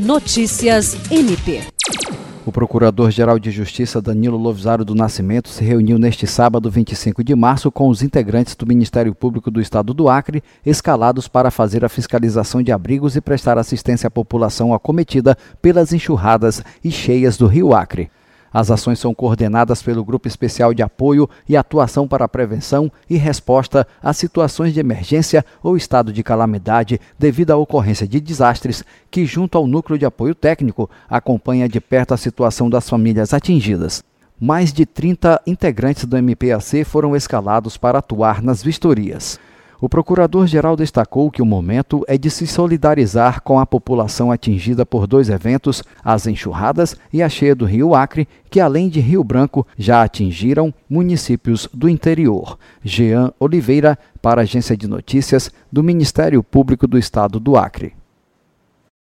Notícias MP. O Procurador-Geral de Justiça Danilo Lovisaro do Nascimento se reuniu neste sábado, 25 de março, com os integrantes do Ministério Público do Estado do Acre, escalados para fazer a fiscalização de abrigos e prestar assistência à população acometida pelas enxurradas e cheias do Rio Acre. As ações são coordenadas pelo Grupo Especial de Apoio e Atuação para a Prevenção e Resposta a situações de emergência ou estado de calamidade devido à ocorrência de desastres, que, junto ao Núcleo de Apoio Técnico, acompanha de perto a situação das famílias atingidas. Mais de 30 integrantes do MPAC foram escalados para atuar nas vistorias. O procurador-geral destacou que o momento é de se solidarizar com a população atingida por dois eventos, as enxurradas e a cheia do Rio Acre, que além de Rio Branco já atingiram municípios do interior. Jean Oliveira, para a Agência de Notícias do Ministério Público do Estado do Acre.